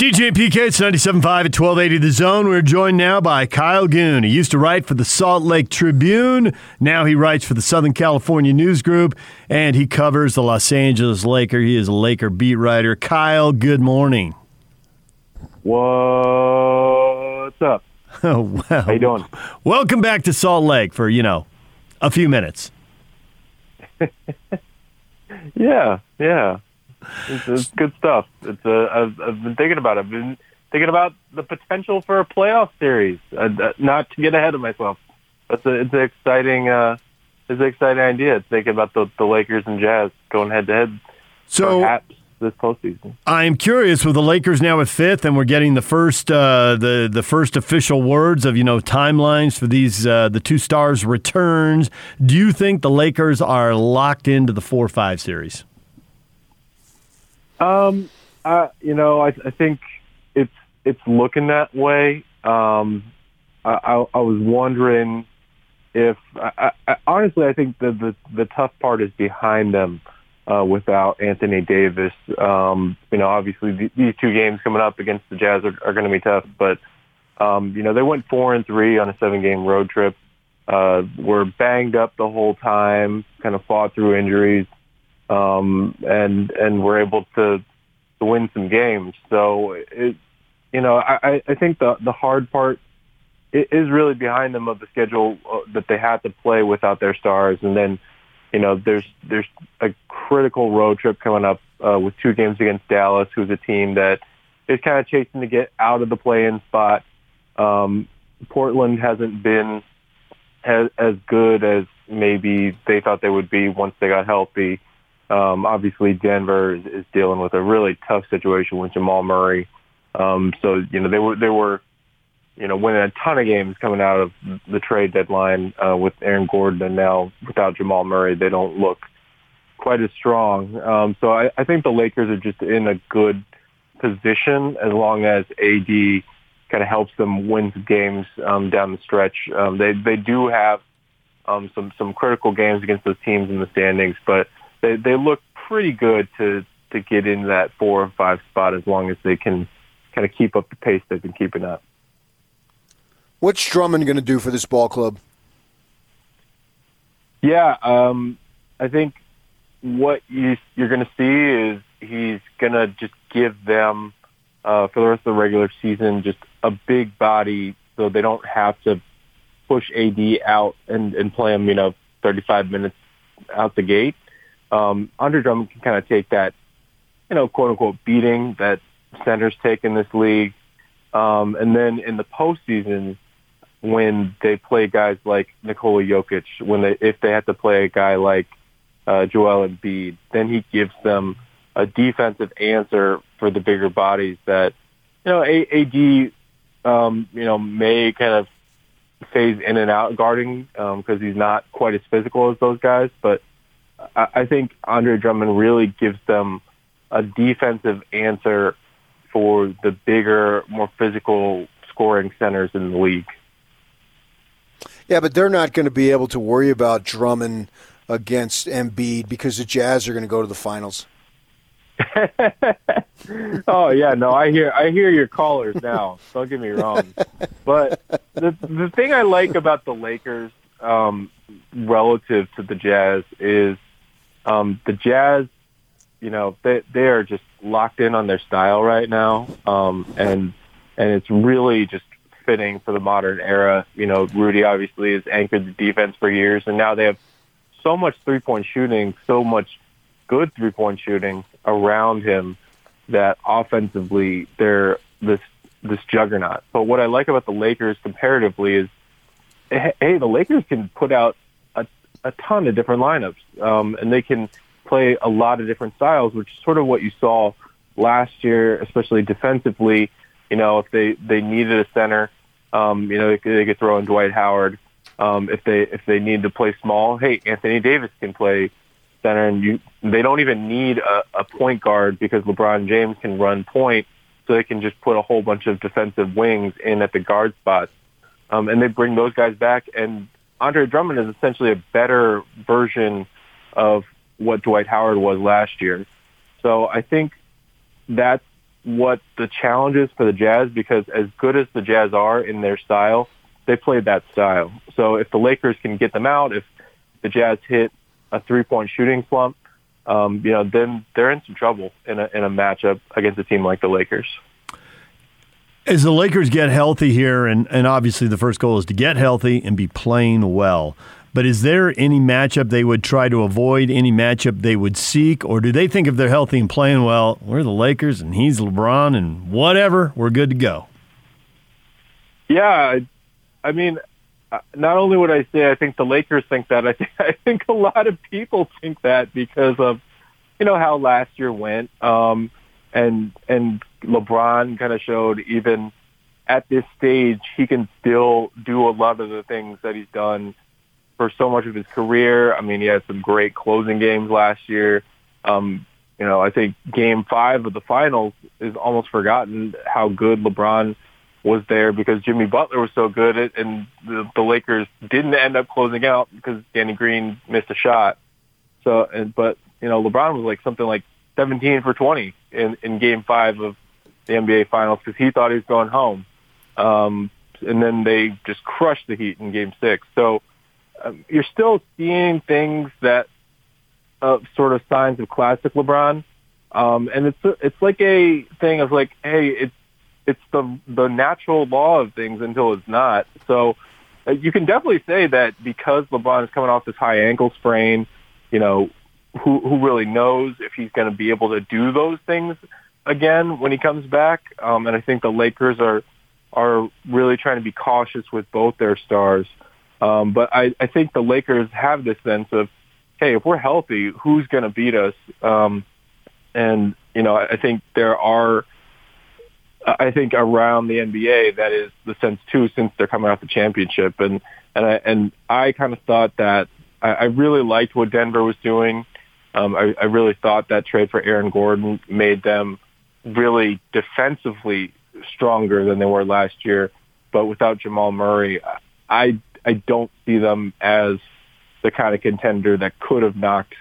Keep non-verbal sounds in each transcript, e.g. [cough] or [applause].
DJ PK, it's 97.5 at 1280 The Zone. We're joined now by Kyle Goon. He used to write for the Salt Lake Tribune. Now he writes for the Southern California News Group, and he covers the Los Angeles Laker. He is a Laker beat writer. Kyle, good morning. What's up? Oh, [laughs] well. How you doing? Welcome back to Salt Lake for, you know, a few minutes. [laughs] Yeah, yeah. It's, it's good stuff. It's uh, I've, I've been thinking about it. I've been thinking about the potential for a playoff series. Uh, uh, not to get ahead of myself. It's a, it's an exciting, uh, it's an exciting idea. Thinking about the, the Lakers and Jazz going head to head. So perhaps this postseason. I'm curious with the Lakers now at fifth, and we're getting the first uh, the the first official words of you know timelines for these uh, the two stars returns. Do you think the Lakers are locked into the four five series? Um, uh, you know, I, I think it's it's looking that way. Um, I, I, I was wondering if, I, I, honestly, I think the, the the tough part is behind them uh, without Anthony Davis. Um, you know, obviously th- these two games coming up against the Jazz are, are going to be tough, but um, you know they went four and three on a seven game road trip. Uh, were banged up the whole time, kind of fought through injuries um, and and we're able to to win some games. So it, you know, I, I think the the hard part is really behind them of the schedule uh, that they had to play without their stars, and then you know there's there's a critical road trip coming up uh, with two games against Dallas, who's a team that is kind of chasing to get out of the play-in spot. Um, Portland hasn't been as, as good as maybe they thought they would be once they got healthy. Um, obviously, Denver is, is dealing with a really tough situation with Jamal Murray. Um, so you know they were they were you know winning a ton of games coming out of the trade deadline uh, with Aaron Gordon, and now without Jamal Murray, they don't look quite as strong. Um, so I, I think the Lakers are just in a good position as long as AD kind of helps them win games um, down the stretch. Um, they they do have um, some some critical games against those teams in the standings, but they they look pretty good to to get in that four or five spot as long as they can kind of keep up the pace they've been keeping up. What's Drummond going to do for this ball club? Yeah, um, I think what you, you're going to see is he's going to just give them uh, for the rest of the regular season just a big body so they don't have to push AD out and, and play him, you know, 35 minutes out the gate um, Andre Drummond can kind of take that, you know, quote unquote beating that centers take in this league. Um, and then in the postseason, when they play guys like Nikola Jokic, when they if they have to play a guy like uh, Joel Embiid, then he gives them a defensive answer for the bigger bodies that you know AD um, you know may kind of phase in and out guarding because um, he's not quite as physical as those guys, but I think Andre Drummond really gives them a defensive answer for the bigger, more physical scoring centers in the league. Yeah, but they're not going to be able to worry about Drummond against Embiid because the Jazz are going to go to the finals. [laughs] oh yeah, no, I hear I hear your callers now. Don't get me wrong, but the the thing I like about the Lakers um, relative to the Jazz is um, the Jazz, you know, they they are just locked in on their style right now, um, and and it's really just fitting for the modern era. You know, Rudy obviously has anchored the defense for years, and now they have so much three point shooting, so much good three point shooting around him that offensively they're this this juggernaut. But what I like about the Lakers comparatively is, hey, the Lakers can put out a ton of different lineups, um, and they can play a lot of different styles, which is sort of what you saw last year, especially defensively. You know, if they they needed a center, um, you know, they could, they could throw in Dwight Howard. Um, if they if they need to play small, hey, Anthony Davis can play center, and you they don't even need a, a point guard because LeBron James can run point, so they can just put a whole bunch of defensive wings in at the guard spots, um, and they bring those guys back, and Andre Drummond is essentially a better version of what Dwight Howard was last year. So I think that's what the challenge is for the Jazz because as good as the Jazz are in their style, they played that style. So if the Lakers can get them out, if the Jazz hit a three-point shooting slump, um, you know, then they're in some trouble in a, in a matchup against a team like the Lakers. As the Lakers get healthy here, and, and obviously the first goal is to get healthy and be playing well. But is there any matchup they would try to avoid, any matchup they would seek, or do they think if they're healthy and playing well, we're the Lakers and he's LeBron and whatever, we're good to go? Yeah, I mean, uh, not only would I say I think the Lakers think that, I think [laughs] I think a lot of people think that because of you know how last year went, um, and and LeBron kind of showed even at this stage he can still do a lot of the things that he's done for so much of his career. I mean, he had some great closing games last year. Um, you know, I think Game Five of the finals is almost forgotten how good LeBron was there because Jimmy Butler was so good, at, and the, the Lakers didn't end up closing out because Danny Green missed a shot. So, and but you know, LeBron was like something like 17 for 20 in in Game Five of the NBA Finals because he thought he was going home, um, and then they just crushed the Heat in Game Six. So um, you're still seeing things that uh, sort of signs of classic LeBron. Um, and it's it's like a thing of like, hey, it's it's the the natural law of things until it's not. So uh, you can definitely say that because LeBron is coming off this high ankle sprain, you know, who who really knows if he's going to be able to do those things again when he comes back? Um, and I think the Lakers are are really trying to be cautious with both their stars. Um, but I, I think the Lakers have this sense of, hey, if we're healthy, who's going to beat us? Um, and you know, I think there are I think around the NBA that is the sense too, since they're coming off the championship, and and I and I kind of thought that I, I really liked what Denver was doing. Um, I, I really thought that trade for Aaron Gordon made them really defensively stronger than they were last year. But without Jamal Murray, I I don't see them as the kind of contender that could have knocked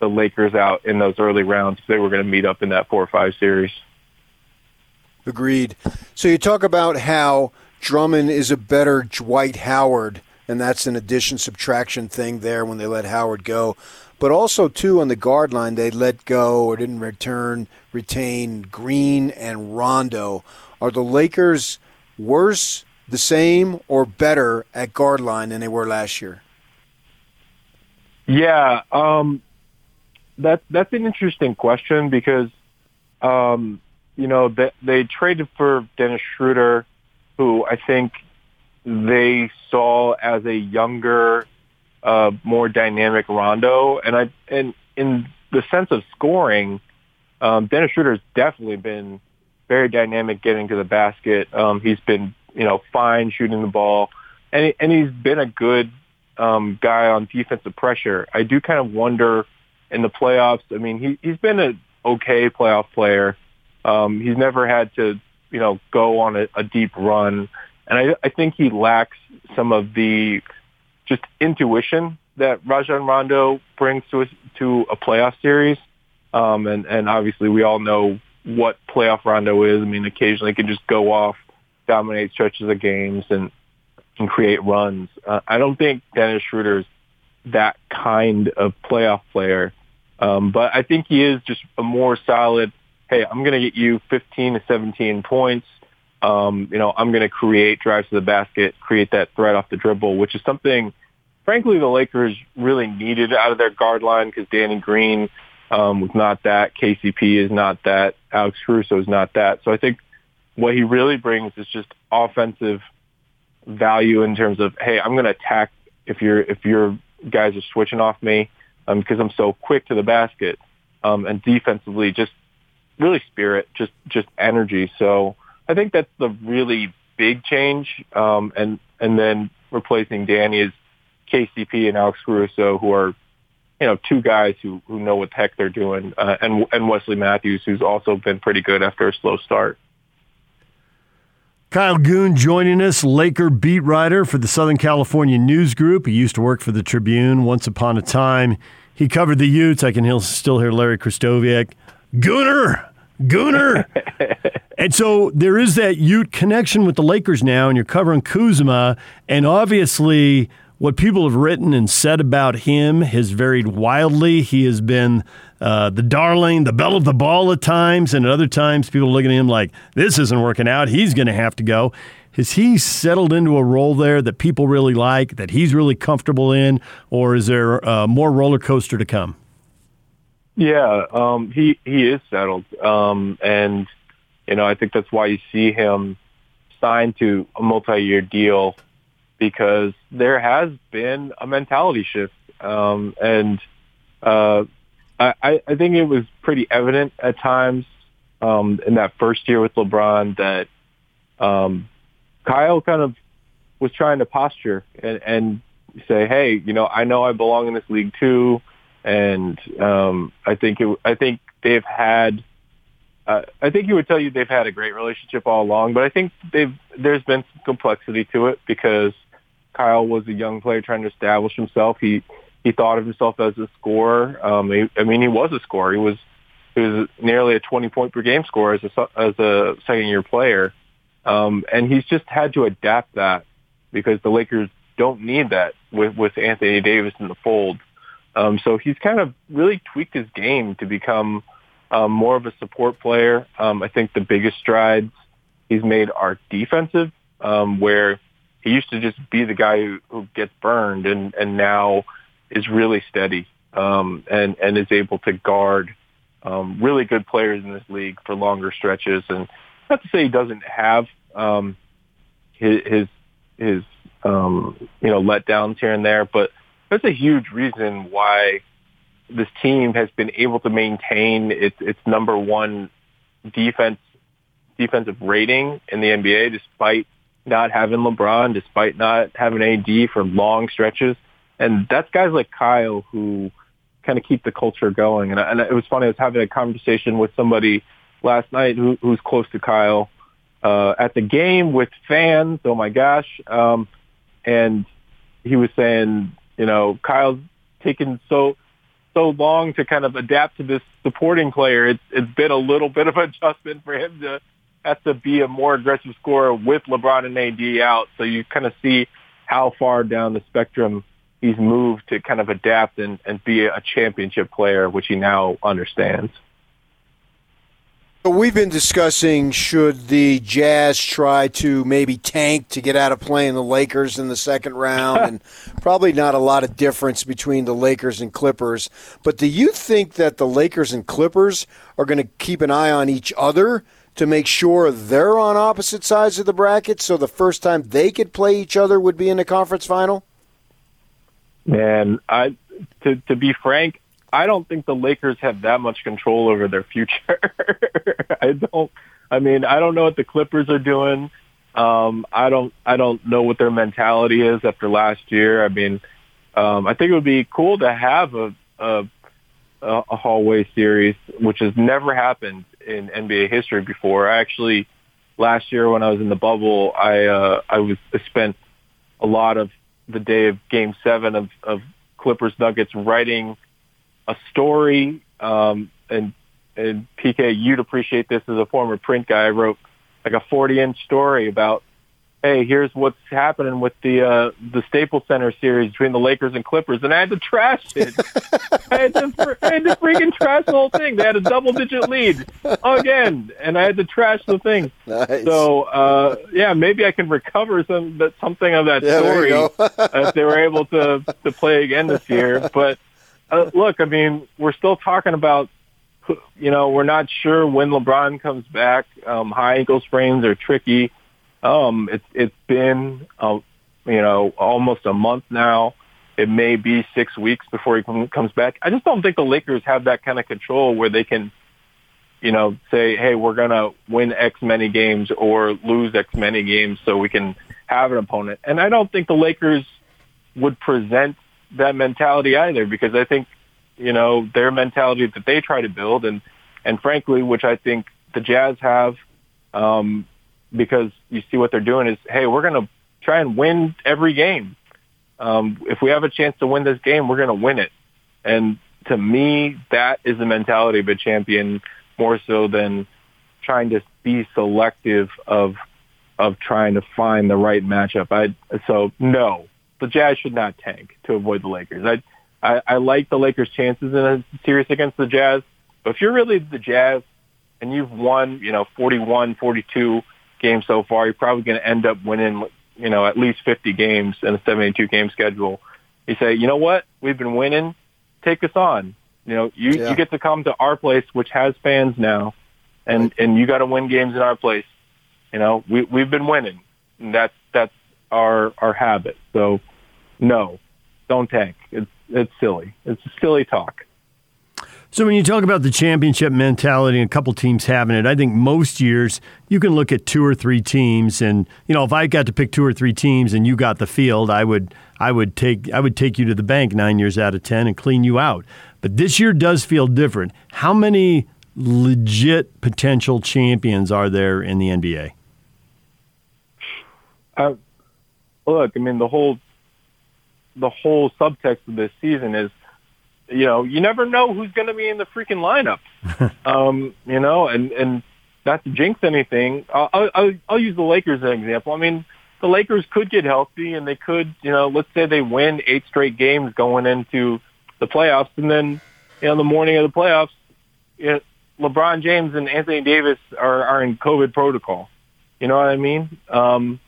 the Lakers out in those early rounds if they were going to meet up in that four or five series. Agreed. So you talk about how Drummond is a better Dwight Howard, and that's an addition subtraction thing there when they let Howard go. But also too on the guard line, they let go or didn't return retain Green and Rondo. Are the Lakers worse, the same, or better at guard line than they were last year? Yeah, um, that's that's an interesting question because um, you know, they, they traded for Dennis Schroeder, who I think they saw as a younger, uh, more dynamic Rondo. And I, and in the sense of scoring, um, Dennis Schroeder has definitely been very dynamic getting to the basket. Um, he's been, you know, fine shooting the ball and, he, and he's been a good, um, guy on defensive pressure. I do kind of wonder in the playoffs. I mean, he, he's been an okay playoff player. Um, he's never had to, you know, go on a, a deep run, and I, I think he lacks some of the just intuition that Rajon Rondo brings to a, to a playoff series. Um, and, and obviously we all know what playoff Rondo is. I mean, occasionally he can just go off, dominate stretches of games and, and create runs. Uh, I don't think Dennis Schroeder is that kind of playoff player. Um, but I think he is just a more solid hey, I'm going to get you 15 to 17 points. Um, you know, I'm going to create drives to the basket, create that threat off the dribble, which is something, frankly, the Lakers really needed out of their guard line because Danny Green um, was not that. KCP is not that. Alex Caruso is not that. So I think what he really brings is just offensive value in terms of, hey, I'm going to attack if you're if your guys are switching off me um, because I'm so quick to the basket. Um, and defensively, just really spirit, just just energy. So I think that's the really big change. Um, and and then replacing Danny is KCP and Alex Caruso, who are you know two guys who who know what the heck they're doing, uh, and and Wesley Matthews, who's also been pretty good after a slow start. Kyle Goon joining us, Laker beat writer for the Southern California News Group. He used to work for the Tribune once upon a time. He covered the Utes. I can still hear Larry Krystkowiak Gooner, Gooner. [laughs] and so there is that Ute connection with the Lakers now, and you're covering Kuzma, and obviously what people have written and said about him has varied wildly. He has been uh, the darling, the belle of the ball at times, and at other times, people looking at him like, this isn't working out. He's going to have to go. Has he settled into a role there that people really like, that he's really comfortable in, or is there uh, more roller coaster to come? Yeah, um, he he is settled, um, and you know I think that's why you see him signed to a multi-year deal because there has been a mentality shift, um, and uh, I, I think it was pretty evident at times um, in that first year with LeBron that um, Kyle kind of was trying to posture and, and say, "Hey, you know, I know I belong in this league too." And um, I think it, I think they've had. Uh, I think he would tell you they've had a great relationship all along, but I think they've there's been some complexity to it because Kyle was a young player trying to establish himself. He he thought of himself as a scorer. Um, he, I mean, he was a scorer. He was he was nearly a 20 point per game scorer as a as a second year player, um, and he's just had to adapt that because the Lakers don't need that with with Anthony Davis in the fold. Um, so he's kind of really tweaked his game to become um, more of a support player. Um, I think the biggest strides he's made are defensive, um, where he used to just be the guy who, who gets burned, and and now is really steady um, and and is able to guard um, really good players in this league for longer stretches. And not to say he doesn't have um, his his, his um, you know letdowns here and there, but that's a huge reason why this team has been able to maintain its its number one defense defensive rating in the NBA despite not having LeBron, despite not having AD for long stretches. And that's guys like Kyle who kind of keep the culture going. And, and it was funny. I was having a conversation with somebody last night who, who's close to Kyle uh, at the game with fans. Oh my gosh! Um, and he was saying, you know, Kyle's taken so so long to kind of adapt to this supporting player. It's it's been a little bit of [laughs] adjustment for him to has to be a more aggressive scorer with LeBron and AD out. So you kind of see how far down the spectrum he's moved to kind of adapt and, and be a championship player, which he now understands. We've been discussing should the Jazz try to maybe tank to get out of playing the Lakers in the second round, [laughs] and probably not a lot of difference between the Lakers and Clippers. But do you think that the Lakers and Clippers are going to keep an eye on each other to make sure they're on opposite sides of the bracket so the first time they could play each other would be in the conference final? Man, I to to be frank, I don't think the Lakers have that much control over their future. [laughs] I don't I mean, I don't know what the Clippers are doing. Um I don't I don't know what their mentality is after last year. I mean, um I think it would be cool to have a a a hallway series, which has never happened in NBA history before. I actually last year when I was in the bubble, I uh, I was I spent a lot of the day of Game Seven of, of Clippers Nuggets writing a story. Um, and and PK, you'd appreciate this as a former print guy. I wrote like a 40 inch story about hey, here's what's happening with the uh, the Staples Center series between the Lakers and Clippers, and I had to trash it. [laughs] I, had to, I had to freaking trash the whole thing. They had a double digit lead again, and I had to trash the thing. Nice. So uh, yeah, maybe I can recover some that something of that Yeah, story [laughs] if they were able to to play again this year. But uh, look, I mean, we're still talking about. You know, we're not sure when LeBron comes back. Um, high ankle sprains are tricky. Um, it's it's been uh, you know almost a month now. It may be six weeks before he com- comes back. I just don't think the Lakers have that kind of control where they can, you know, say, "Hey, we're gonna win X many games or lose X many games so we can have an opponent." And I don't think the Lakers would present that mentality either because I think, you know, their mentality that they try to build and and frankly, which I think the Jazz have, um, because you see what they're doing is, hey, we're going to try and win every game. Um, if we have a chance to win this game, we're going to win it. And to me, that is the mentality of a champion more so than trying to be selective of of trying to find the right matchup. I so no, the Jazz should not tank to avoid the Lakers. I I, I like the Lakers' chances in a series against the Jazz. But if you're really the Jazz and you've won, you know, 41, 42 games so far, you're probably going to end up winning, you know, at least 50 games in a 72 game schedule. You say, you know what? We've been winning. Take us on. You know, you, yeah. you get to come to our place, which has fans now, and, right. and you got to win games in our place. You know, we, we've been winning. And that's, that's our, our habit. So no, don't tank. It's, it's silly. It's silly talk. So when you talk about the championship mentality and a couple teams having it, I think most years you can look at two or three teams and you know if I got to pick two or three teams and you got the field, I would I would take I would take you to the bank 9 years out of 10 and clean you out. But this year does feel different. How many legit potential champions are there in the NBA? Uh, look, I mean the whole the whole subtext of this season is you know, you never know who's going to be in the freaking lineup. [laughs] um, you know, and and not to jinx anything, I'll, I'll I'll use the Lakers as an example. I mean, the Lakers could get healthy, and they could, you know, let's say they win eight straight games going into the playoffs, and then you know, the morning of the playoffs, you know, LeBron James and Anthony Davis are are in COVID protocol. You know what I mean? Um,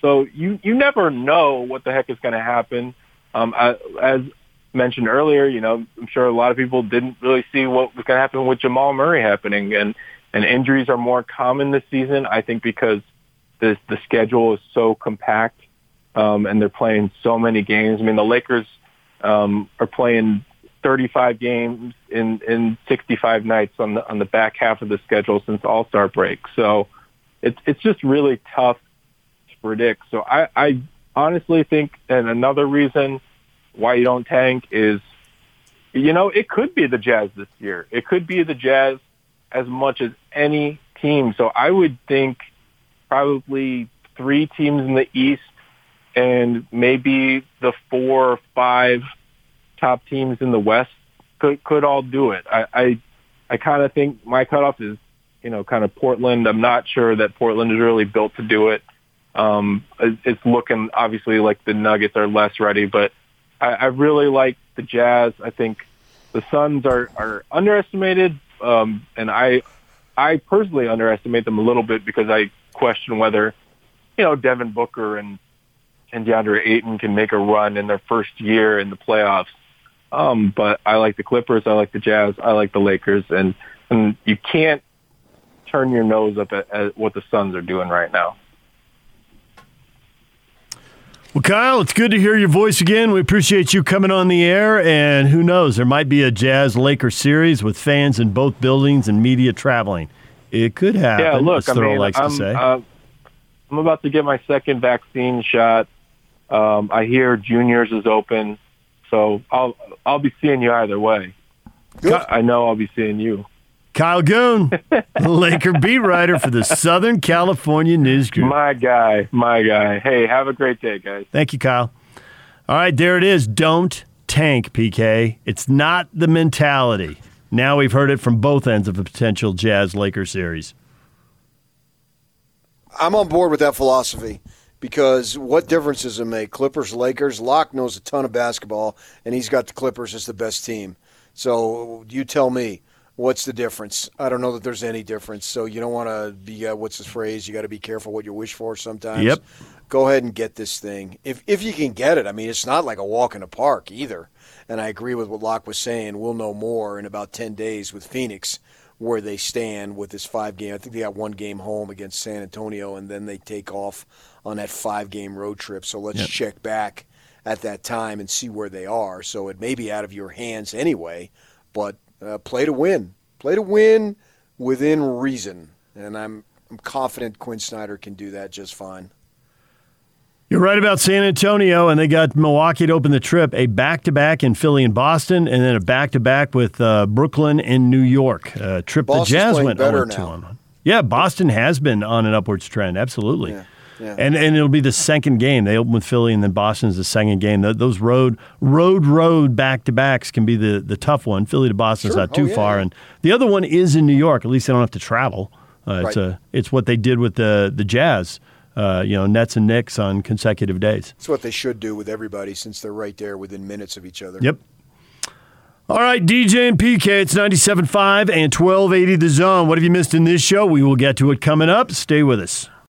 so you you never know what the heck is going to happen. Um, I, as mentioned earlier, you know, I'm sure a lot of people didn't really see what was going to happen with Jamal Murray happening, and and injuries are more common this season. I think because the the schedule is so compact, um, and they're playing so many games. I mean, the Lakers um, are playing 35 games in in 65 nights on the on the back half of the schedule since All Star break. So it's it's just really tough to predict. So I, I honestly think, and another reason why you don't tank is, you know, it could be the Jazz this year. It could be the Jazz as much as any team. So I would think probably three teams in the East and maybe the four or five top teams in the West could could all do it. I I, I kind of think my cutoff is you know kind of Portland. I'm not sure that Portland is really built to do it. Um, it's looking obviously like the Nuggets are less ready, but I, I really like the Jazz. I think the Suns are are underestimated, um, and I I personally underestimate them a little bit because I question whether you know Devin Booker and and DeAndre Ayton can make a run in their first year in the playoffs. Um, but I like the Clippers, I like the Jazz, I like the Lakers, and and you can't turn your nose up at, at what the Suns are doing right now. Well, Kyle, it's good to hear your voice again. We appreciate you coming on the air. And who knows, there might be a Jazz Laker series with fans in both buildings and media traveling. It could happen. Yeah, look, I mean, likes I'm, to say. Uh, I'm about to get my second vaccine shot. Um, I hear juniors is open, so I'll I'll be seeing you either way. Good. I know I'll be seeing you. Kyle Goon, [laughs] Laker beat writer for the Southern California News Group. My guy, my guy. Hey, have a great day, guys. Thank you, Kyle. All right, there it is. Don't tank, PK. It's not the mentality. Now we've heard it from both ends of a potential Jazz Laker series. I'm on board with that philosophy because what difference does it make? Clippers, Lakers. Locke knows a ton of basketball, and he's got the Clippers as the best team. So you tell me what's the difference? I don't know that there's any difference. So you don't want to be uh, what's the phrase? You got to be careful what you wish for sometimes. Yep. Go ahead and get this thing if if you can get it. I mean, it's not like a walk in the park either. And I agree with what Locke was saying. We'll know more in about ten days with Phoenix where they stand with this five game. I think they got one game home against San Antonio, and then they take off on that five game road trip. So let's yep. check back at that time and see where they are. So it may be out of your hands anyway, but uh, play to win. Play to win within reason. And I'm, I'm confident Quin Snyder can do that just fine. You're right about San Antonio, and they got Milwaukee to open the trip. A back to back in Philly and Boston, and then a back to back with uh, Brooklyn and New York. Uh, trip Boston's the Jazz went over to them. Yeah, Boston has been on an upwards trend. Absolutely. Yeah. Yeah. And and it'll be the second game. They open with Philly, and then Boston's the second game. Th- Those road road road back to backs can be the the tough one. Philly to Boston's Sure. not too Oh, yeah, far, yeah. and the other one is in New York. At least they don't have to travel. Uh, It's Right. a it's what they did with the the Jazz. Uh, you know, Nets and Knicks on consecutive days. It's what they should do with everybody since they're right there within minutes of each other. Yep. All right, DJ and PK, it's 97.5 and 1280 The Zone. What have you missed in this show? We will get to it coming up. Stay with us.